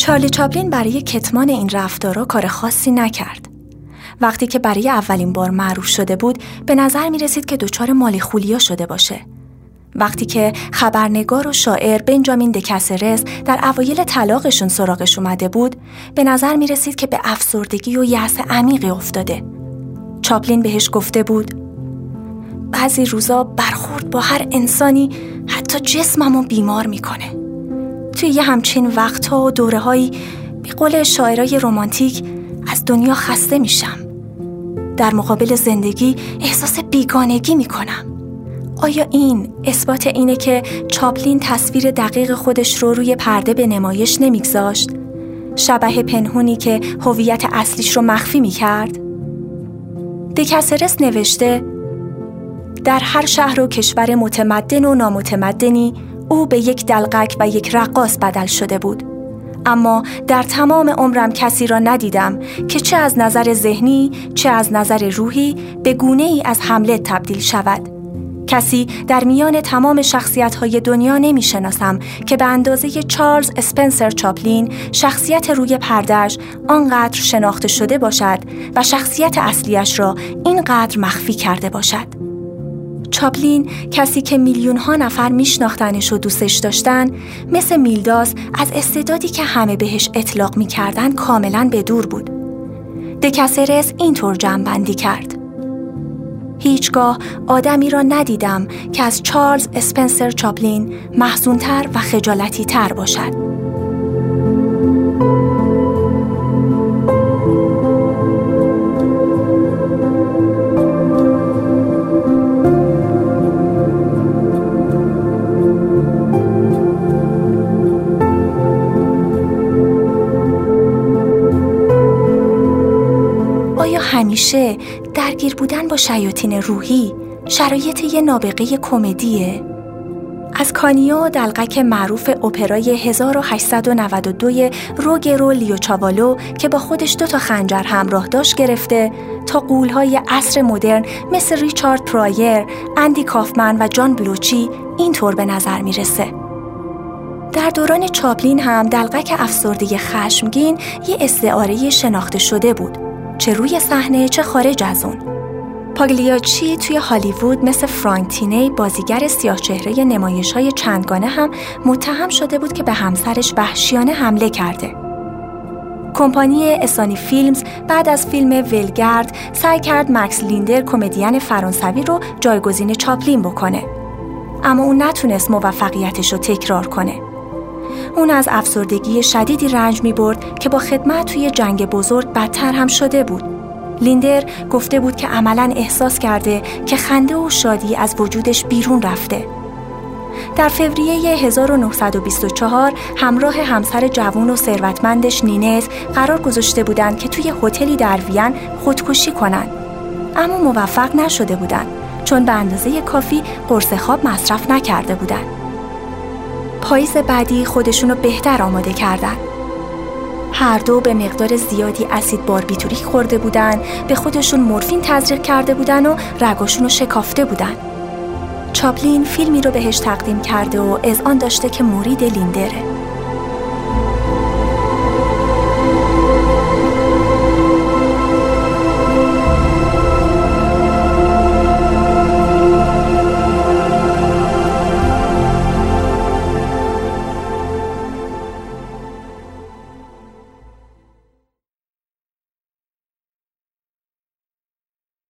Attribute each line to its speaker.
Speaker 1: چارلی چاپلین برای کتمان این رفتارا کار خاصی نکرد. وقتی که برای اولین بار معروف شده بود به نظر می رسید که دچار مالی خولیا شده باشه. وقتی که خبرنگار و شاعر بنجامین دکسرس در اوایل طلاقشون سراغش اومده بود به نظر می رسید که به افسردگی و یأس عمیقی افتاده. چاپلین بهش گفته بود بعضی روزا برخورد با هر انسانی حتی جسممو بیمار می‌کنه. توی یه همچین وقتها و دوره هایی به قول شاعرای رومانتیک از دنیا خسته میشم. در مقابل زندگی احساس بیگانگی می‌کنم. آیا این اثبات اینه که چاپلین تصویر دقیق خودش رو روی پرده به نمایش نمیگذاشت؟ شبه پنهونی که هویت اصلیش رو مخفی می‌کرد؟ دکسرس نوشته در هر شهر و کشور متمدن و نامتمدنی او به یک دلقک و یک رقاص بدل شده بود اما در تمام عمرم کسی را ندیدم که چه از نظر ذهنی چه از نظر روحی به گونه ای از حمله تبدیل شود کسی در میان تمام شخصیت های دنیا نمی شناسم که به اندازه چارلز اسپنسر چاپلین شخصیت روی پردش آنقدر شناخته شده باشد و شخصیت اصلیش را اینقدر مخفی کرده باشد. چاپلین کسی که میلیون ها نفر میشناختنش و دوستش داشتن مثل میلداس از استعدادی که همه بهش اطلاق می‌کردن کاملا به دور بود. دکسرس اینطور جمعبندی کرد. هیچگاه آدمی را ندیدم که از چارلز اسپنسر چاپلین محزونتر و خجالتی تر باشد. همیشه درگیر بودن با شیاطین روحی شرایط یه نابغه کمدیه از کانیو دلقک معروف اپرای 1892 روگرو لیوچاوالو که با خودش دو تا خنجر همراه داشت گرفته تا قولهای عصر مدرن مثل ریچارد پرایر، اندی کافمن و جان بلوچی اینطور به نظر می‌رسه. در دوران چاپلین هم دلقک افسردگی خشمگین یه استعاره شناخته شده بود چه روی صحنه چه خارج از اون. پاگلیاچی توی هالیوود مثل فرانک تینی بازیگر سیاه چهره نمایش های چندگانه هم متهم شده بود که به همسرش وحشیانه حمله کرده. کمپانی اسانی فیلمز بعد از فیلم ولگرد سعی کرد مکس لیندر کمدین فرانسوی رو جایگزین چاپلین بکنه. اما اون نتونست موفقیتش رو تکرار کنه. اون از افسردگی شدیدی رنج می برد که با خدمت توی جنگ بزرگ بدتر هم شده بود. لیندر گفته بود که عملا احساس کرده که خنده و شادی از وجودش بیرون رفته. در فوریه 1924 همراه همسر جوان و ثروتمندش نینز قرار گذاشته بودند که توی هتلی در وین خودکشی کنند. اما موفق نشده بودند چون به اندازه کافی قرص خواب مصرف نکرده بودند. پاییز بعدی خودشونو بهتر آماده کردن. هر دو به مقدار زیادی اسید باربیتوریک خورده بودن، به خودشون مورفین تزریق کرده بودن و رگاشون رو شکافته بودن. چاپلین فیلمی رو بهش تقدیم کرده و از آن داشته که مرید لیندره.